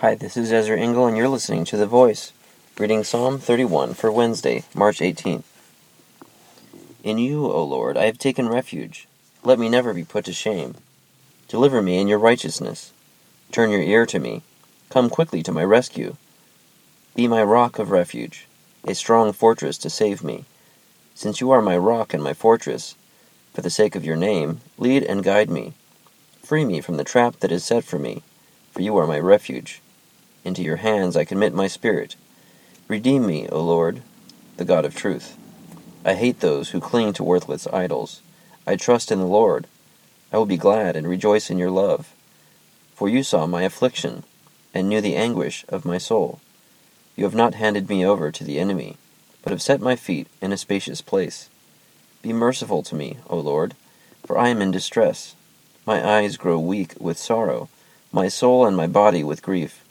Hi, this is Ezra Engel, and you're listening to The Voice, reading Psalm 31 for Wednesday, March 18th. In you, O Lord, I have taken refuge. Let me never be put to shame. Deliver me in your righteousness. Turn your ear to me. Come quickly to my rescue. Be my rock of refuge, a strong fortress to save me. Since you are my rock and my fortress, for the sake of your name, lead and guide me. Free me from the trap that is set for me, for you are my refuge. Into your hands I commit my spirit. Redeem me, O Lord, the God of truth. I hate those who cling to worthless idols. I trust in the Lord. I will be glad and rejoice in your love. For you saw my affliction, and knew the anguish of my soul. You have not handed me over to the enemy, but have set my feet in a spacious place. Be merciful to me, O Lord, for I am in distress. My eyes grow weak with sorrow, my soul and my body with grief.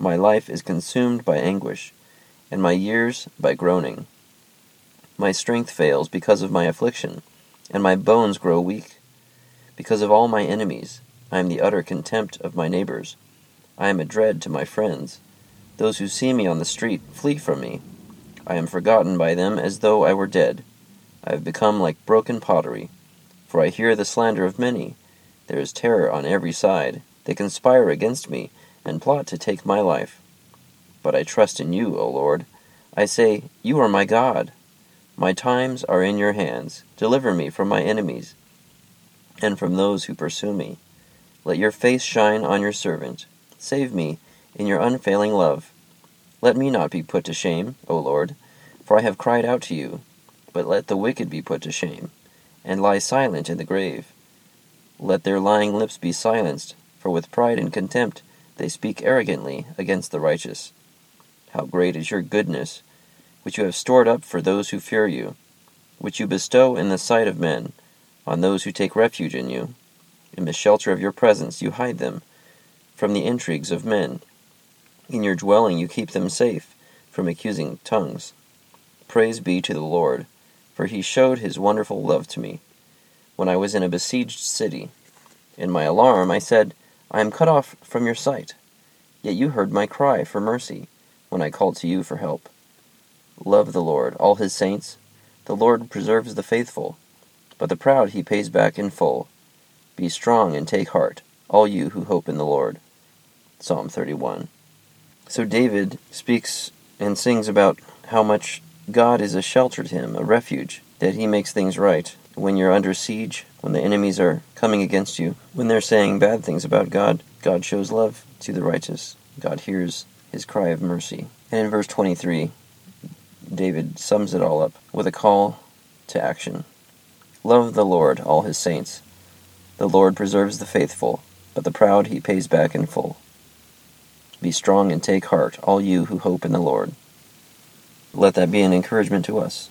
My life is consumed by anguish, and my years by groaning. My strength fails because of my affliction, and my bones grow weak. Because of all my enemies, I am the utter contempt of my neighbors. I am a dread to my friends. Those who see me on the street flee from me. I am forgotten by them as though I were dead. I have become like broken pottery, for I hear the slander of many. There is terror on every side. They conspire against me and plot to take my life. But I trust in you, O Lord. I say, You are my God. My times are in your hands. Deliver me from my enemies and from those who pursue me. Let your face shine on your servant. Save me in your unfailing love. Let me not be put to shame, O Lord, for I have cried out to you. But let the wicked be put to shame, and lie silent in the grave. Let their lying lips be silenced, for with pride and contempt they speak arrogantly against the righteous. How great is your goodness, which you have stored up for those who fear you, which you bestow in the sight of men, on those who take refuge in you. In the shelter of your presence you hide them from the intrigues of men. In your dwelling you keep them safe from accusing tongues. Praise be to the Lord, for he showed his wonderful love to me. When I was in a besieged city, in my alarm I said, I am cut off from your sight. Yet you heard my cry for mercy when I called to you for help. Love the Lord, all his saints. The Lord preserves the faithful, but the proud he pays back in full. Be strong and take heart, all you who hope in the Lord. Psalm 31. So David speaks and sings about how much God is a shelter to him, a refuge, that he makes things right. When you're under siege, when the enemies are coming against you, when they're saying bad things about God, God shows love to the righteous. God hears his cry of mercy. And in verse 23, David sums it all up with a call to action. Love the Lord, all his saints. The Lord preserves the faithful, but the proud he pays back in full. Be strong and take heart, all you who hope in the Lord. Let that be an encouragement to us.